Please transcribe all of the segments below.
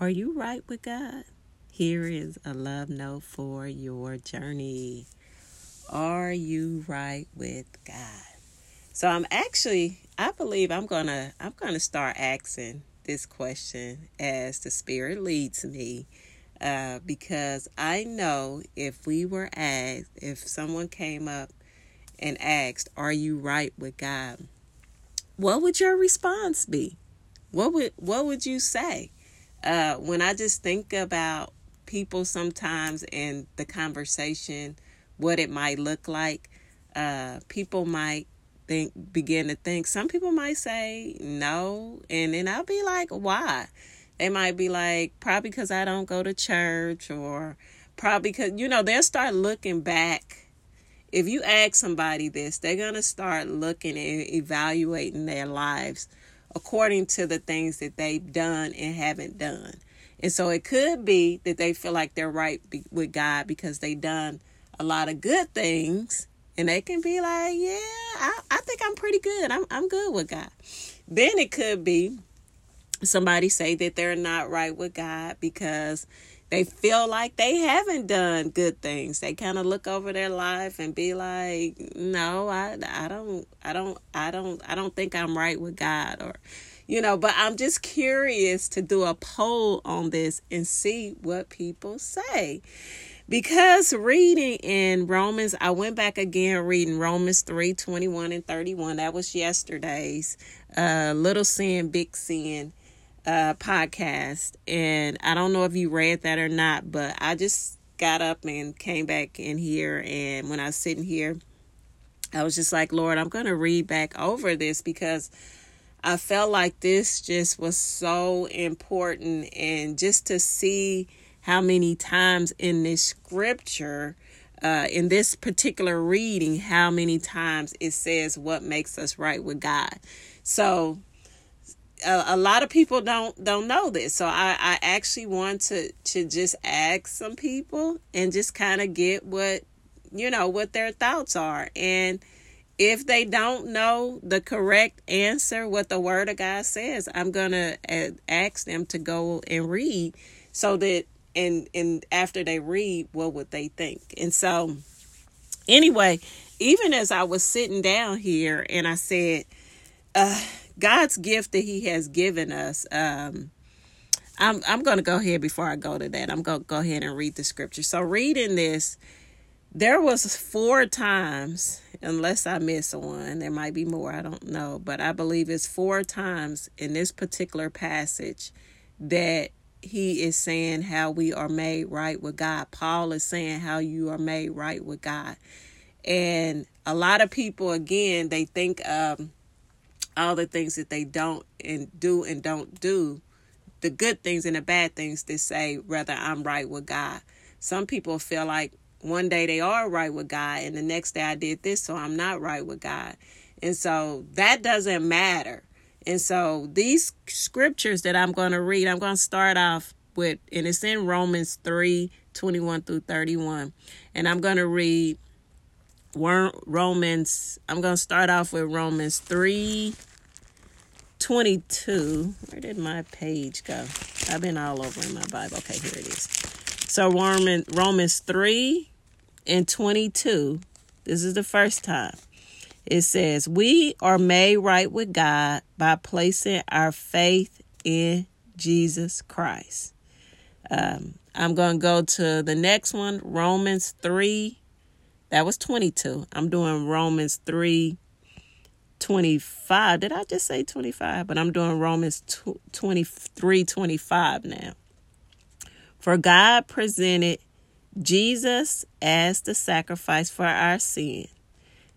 Are you right with God? Here is a love note for your journey. Are you right with God? So I'm actually I believe I'm going to I'm going to start asking this question as the spirit leads me. Uh, because I know if we were asked, if someone came up and asked, Are you right with God? What would your response be? What would what would you say? Uh, when I just think about people sometimes and the conversation, what it might look like, uh, people might think begin to think. Some people might say no, and then I'll be like, why? They might be like, probably because I don't go to church, or probably because you know they'll start looking back. If you ask somebody this, they're gonna start looking and evaluating their lives according to the things that they've done and haven't done. And so it could be that they feel like they're right with God because they done a lot of good things and they can be like, yeah, I, I think I'm pretty good. I'm, I'm good with God. Then it could be somebody say that they're not right with God because they feel like they haven't done good things. They kind of look over their life and be like, "No, I I don't I don't I don't I don't think I'm right with God or you know, but I'm just curious to do a poll on this and see what people say. Because reading in Romans, I went back again reading Romans 3 21 and 31. That was yesterday's uh, Little Sin, Big Sin uh, podcast. And I don't know if you read that or not, but I just got up and came back in here. And when I was sitting here, I was just like, Lord, I'm going to read back over this because I felt like this just was so important. And just to see how many times in this scripture, uh, in this particular reading, how many times it says what makes us right with God. So a, a, lot of people don't don't know this. So i i actually want to to just ask some people and just kind of get what you know what their thoughts are. And if they don't know the correct answer what the word of god says i'm gonna ask them to go and read so that and and after they read what would they think? And so anyway even as i was sitting down here and i said uh God's gift that He has given us. Um, I'm I'm going to go ahead before I go to that. I'm going to go ahead and read the scripture. So reading this, there was four times, unless I miss one, there might be more. I don't know, but I believe it's four times in this particular passage that he is saying how we are made right with God. Paul is saying how you are made right with God. And a lot of people, again, they think um, all the things that they don't and do and don't do, the good things and the bad things to say whether I'm right with God. Some people feel like one day they are right with God and the next day I did this, so I'm not right with God. And so that doesn't matter. And so these scriptures that I'm going to read, I'm going to start off with, and it's in Romans 3 21 through 31. And I'm going to read Romans, I'm going to start off with Romans 3 22. Where did my page go? I've been all over in my Bible. Okay, here it is. So Roman, Romans 3 and 22. This is the first time. It says, We are made right with God by placing our faith in Jesus Christ. Um, I'm going to go to the next one, Romans 3. That was 22. I'm doing Romans 3 25. Did I just say 25? But I'm doing Romans 23 25 now. For God presented Jesus as the sacrifice for our sin.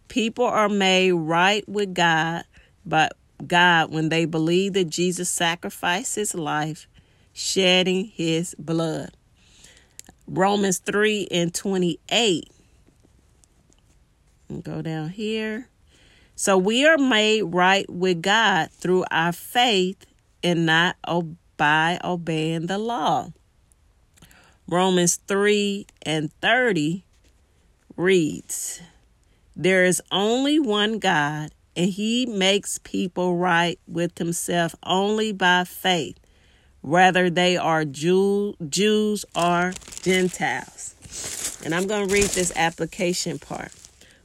People are made right with God, but God when they believe that Jesus sacrificed his life, shedding his blood. Romans 3 and 28. And go down here. So we are made right with God through our faith and not by obeying the law. Romans 3 and 30 reads, There is only one God, and he makes people right with himself only by faith. whether they are Jew, Jews or Gentiles. And I'm going to read this application part.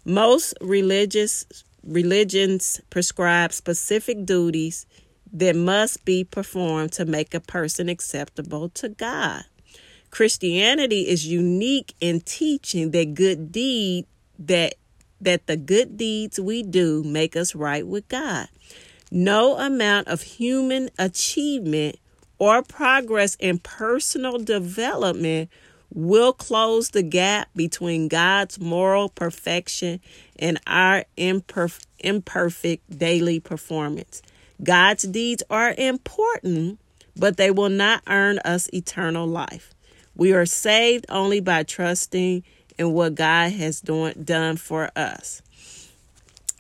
Most religious religions prescribe specific duties that must be performed to make a person acceptable to God. Christianity is unique in teaching that good deed that that the good deeds we do make us right with God. No amount of human achievement or progress in personal development will close the gap between God's moral perfection and our imperf- imperfect daily performance. God's deeds are important, but they will not earn us eternal life. We are saved only by trusting in what God has done, done for us.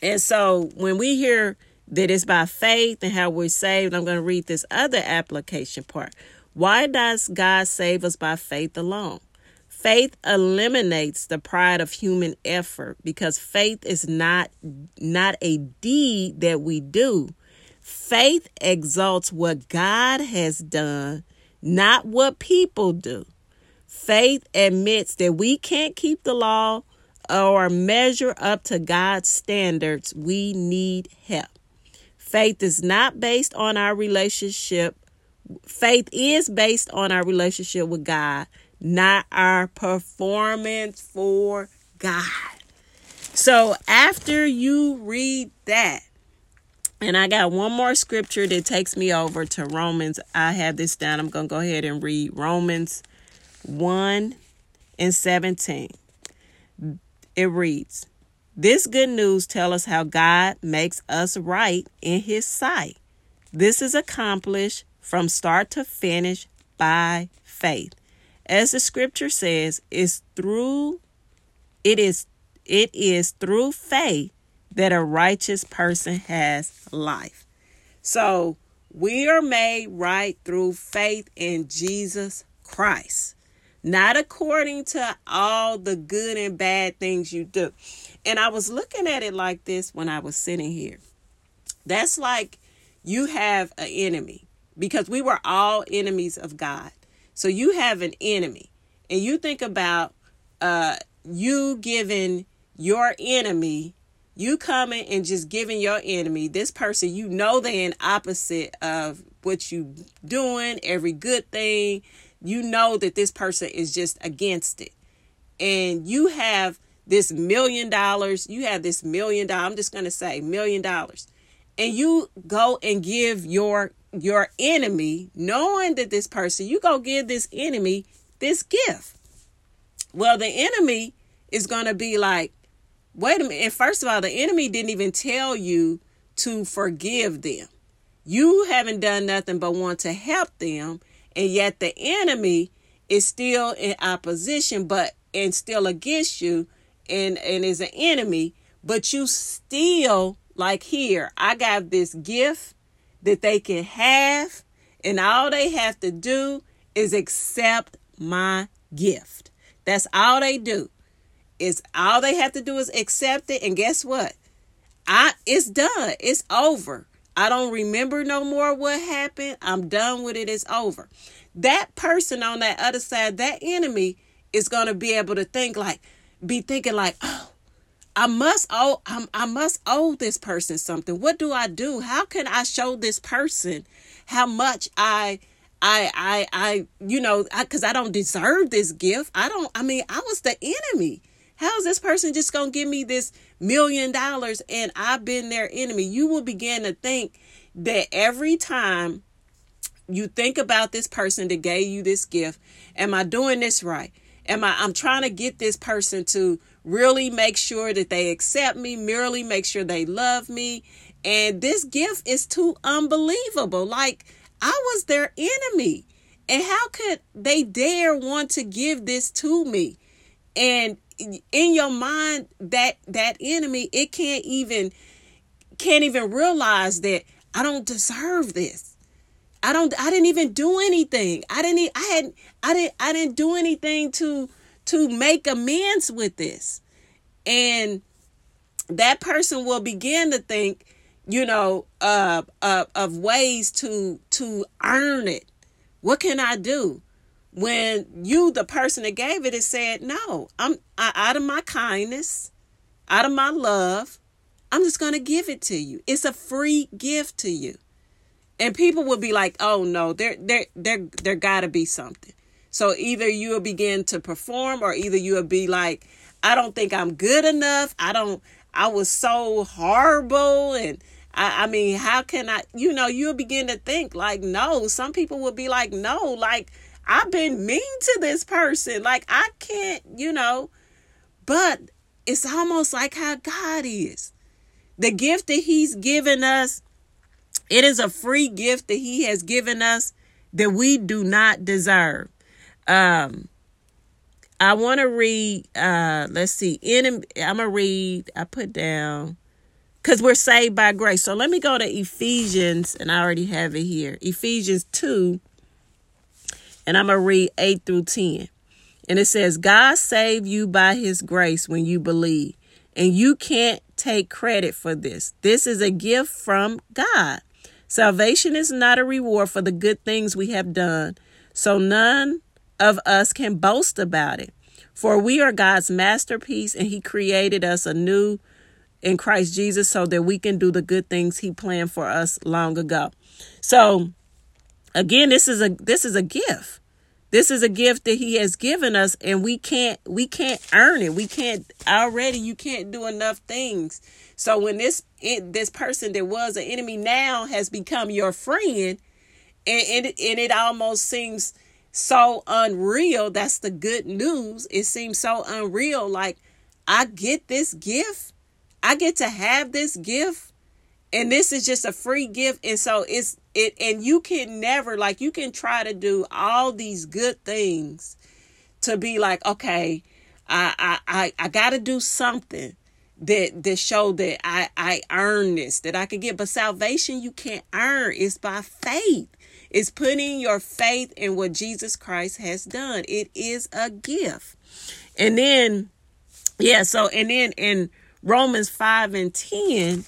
And so when we hear that it's by faith and how we're saved, I'm going to read this other application part. Why does God save us by faith alone? Faith eliminates the pride of human effort because faith is not not a deed that we do. Faith exalts what God has done, not what people do. Faith admits that we can't keep the law or measure up to God's standards. We need help. Faith is not based on our relationship. Faith is based on our relationship with God, not our performance for God. So after you read that, and I got one more scripture that takes me over to Romans. I have this down. I'm going to go ahead and read Romans 1 and 17. It reads, This good news tells us how God makes us right in his sight. This is accomplished from start to finish by faith. As the scripture says, it's through it is it is through faith that a righteous person has life. So, we are made right through faith in Jesus Christ not according to all the good and bad things you do. And I was looking at it like this when I was sitting here. That's like you have an enemy because we were all enemies of God. So you have an enemy, and you think about uh, you giving your enemy, you coming and just giving your enemy, this person, you know they're in opposite of what you doing, every good thing you know that this person is just against it. And you have this million dollars, you have this million dollars, I'm just going to say million dollars. And you go and give your your enemy, knowing that this person, you go give this enemy this gift. Well, the enemy is going to be like, wait a minute. And first of all, the enemy didn't even tell you to forgive them. You haven't done nothing but want to help them and yet the enemy is still in opposition but and still against you and and is an enemy but you still like here i got this gift that they can have and all they have to do is accept my gift that's all they do is all they have to do is accept it and guess what i it's done it's over I don't remember no more what happened. I'm done with it. It's over. That person on that other side, that enemy, is to be able to think like, be thinking like, oh, I must owe I must owe this person something. What do I do? How can I show this person how much I I I I you know, I, cuz I don't deserve this gift. I don't I mean, I was the enemy. How is this person just to give me this million dollars and I've been their enemy? You will begin to think that every time you think about this person that gave you this gift, am I doing this right? Am I I'm trying to get this person to really make sure that they accept me, merely make sure they love me. And this gift is too unbelievable. Like I was their enemy. And how could they dare want to give this to me? And in your mind that that enemy it can't even can't even realize that I don't deserve this. I don't I didn't even do anything. I didn't I hadn't I didn't I didn't do anything to to make amends with this. And that person will begin to think, you know, uh, uh of ways to to earn it What can I do? When you, the person that gave it, has said, No, I'm I, out of my kindness, out of my love, I'm just going to give it to you. It's a free gift to you. And people will be like, "Oh no, there there there there got to be something." So either you will begin to perform or either you will be like, "I don't think I'm good enough. I don't I was so horrible and I, I mean, how can I, you know, you'll begin to think like, no, some people will be like, no, like, I've been mean to this person. Like, I can't, you know, but it's almost like how God is. The gift that He's given us, it is a free gift that He has given us that we do not deserve. Um, I want to read, uh, let's see, in, I'm to read, I put down, because we're saved by grace. So let me go to Ephesians, and I already have it here. Ephesians 2, and I'm to read 8 through 10. And it says, God saved you by his grace when you believe. And you can't take credit for this. This is a gift from God. Salvation is not a reward for the good things we have done. So none of us can boast about it. For we are God's masterpiece, and He created us anew in Christ Jesus so that we can do the good things He planned for us long ago. So again, this is a this is a gift. This is a gift that he has given us and we can't we can't earn it. We can't already you can't do enough things. So when this it, this person that was an enemy now has become your friend and, and, and it almost seems so unreal. That's the good news. It seems so unreal. Like, I get this gift. I get to have this gift. And this is just a free gift. And so it's it and you can never like you can try to do all these good things to be like, okay, I I I, I gotta do something that that show that I I earn this, that I can get. But salvation you can't earn. It's by faith. It's putting your faith in what Jesus Christ has done. It is a gift. And then, yeah, so, and then in Romans 5 and 10,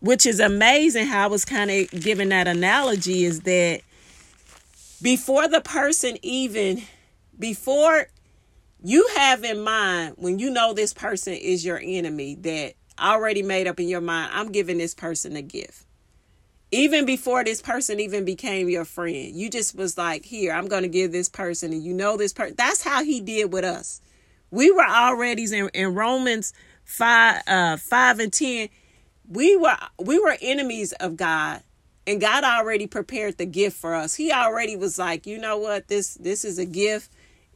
which is amazing how I was kind of giving that analogy, is that before the person even, before you have in mind, when you know this person is your enemy, that already made up in your mind, I'm giving this person a gift even before this person even became your friend you just was like here i'm going to give this person and you know this person that's how he did with us. We were already in, in romans 5 uh 5 and 10 we were we were enemies of god and god already prepared the gift for us. He already was like you know what? This this is a gift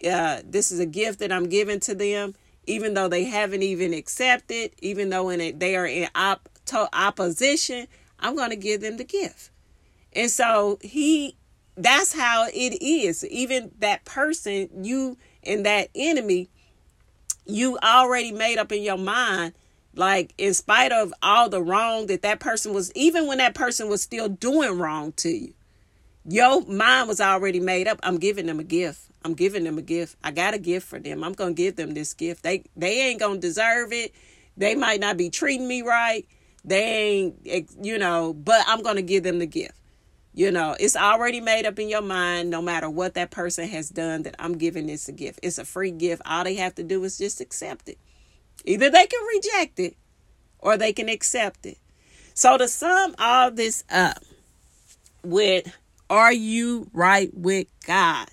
uh this is a gift that i'm giving to them even though they haven't even accepted even though in it they are in op- opposition I'm going to give them the gift. And so he that's how it is. Even that person, you and that enemy, you already made up in your mind like in spite of all the wrong that that person was even when that person was still doing wrong to you your mind was already made up. I'm giving them a gift. I'm giving them a gift. I got a gift for them. I'm gonna give them this gift. They they ain't gonna deserve it. They might not be treating me right they ain't, you know, but I'm going to give them the gift. You know, it's already made up in your mind, no matter what that person has done, that I'm giving this a gift. It's a free gift. All they have to do is just accept it. Either they can reject it or they can accept it. So, to sum all this up with are you right with God?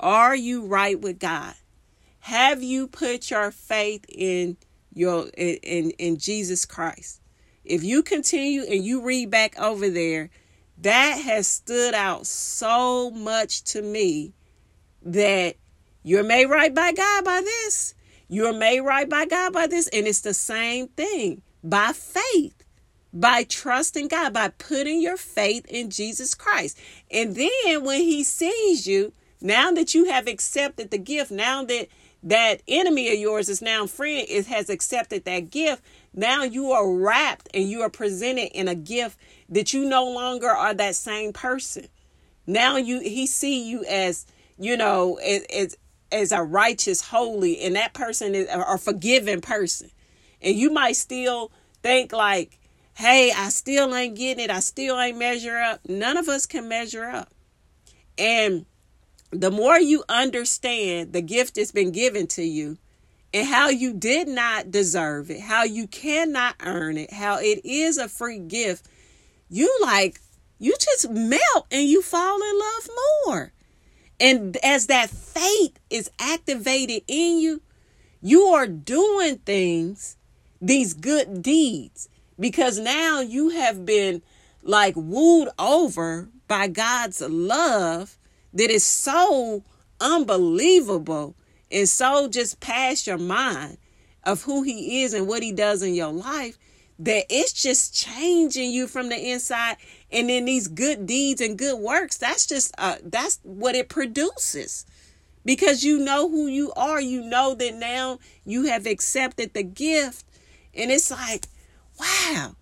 Are you right with God? Have you put your faith in your in, in, in Jesus Christ? If you continue and you read back over there, that has stood out so much to me that you're made right by God by this. You're made right by God by this. And it's the same thing by faith, by trusting God, by putting your faith in Jesus Christ. And then when He sees you, now that you have accepted the gift, now that that enemy of yours is now friend, it has accepted that gift, now you are wrapped and you are presented in a gift that you no longer are that same person. Now you he see you as, you know, as as a righteous, holy, and that person is a forgiven person. And you might still think like, hey, I still ain't getting it. I still ain't measure up. None of us can measure up. And the more you understand the gift that's been given to you and how you did not deserve it, how you cannot earn it, how it is a free gift, you like, you just melt and you fall in love more. And as that faith is activated in you, you are doing things, these good deeds, because now you have been like wooed over by God's love that is so unbelievable and so just past your mind of who He is and what He does in your life that it's just changing you from the inside and then these good deeds and good works that's just uh that's what it produces. Because you know who you are. You know that now you have accepted the gift. And it's like wow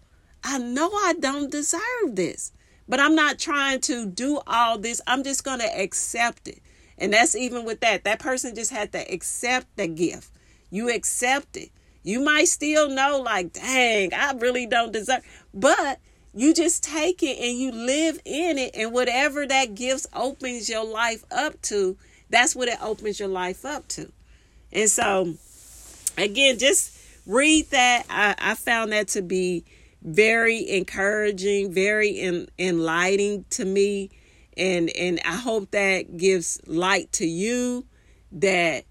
i know i don't deserve this but i'm not trying to do all this. I'm just going to accept it and that's even with that that person just had to accept the gift you accept it you might still know, like, dang, I really don't deserve, but you just take it and you live in it, and whatever that gift opens your life up to, that's what it opens your life up to. And so, again, just read that. I, I found that to be very encouraging, very en- enlightening to me. And and I hope that gives light to you that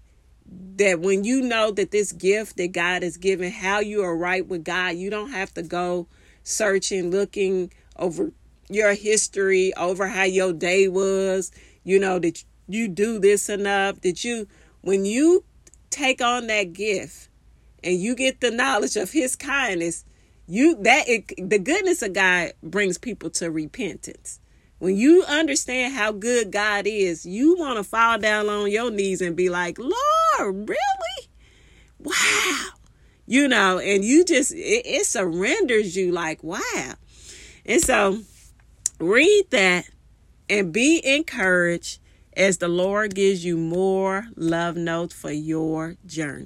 that when you know that this gift that God has given, how you are right with God, you don't have to go searching, looking over your history, over how your day was, you know, that you do this enough, that you, when you take on that gift and you get the knowledge of his kindness, you that it, the goodness of God brings people to repentance. When you understand how good God is, you want to fall down on your knees and be like, Lord, really? Wow. You know, and you just, it, it surrenders you like, wow. And so read that and be encouraged as the Lord gives you more love notes for your journey.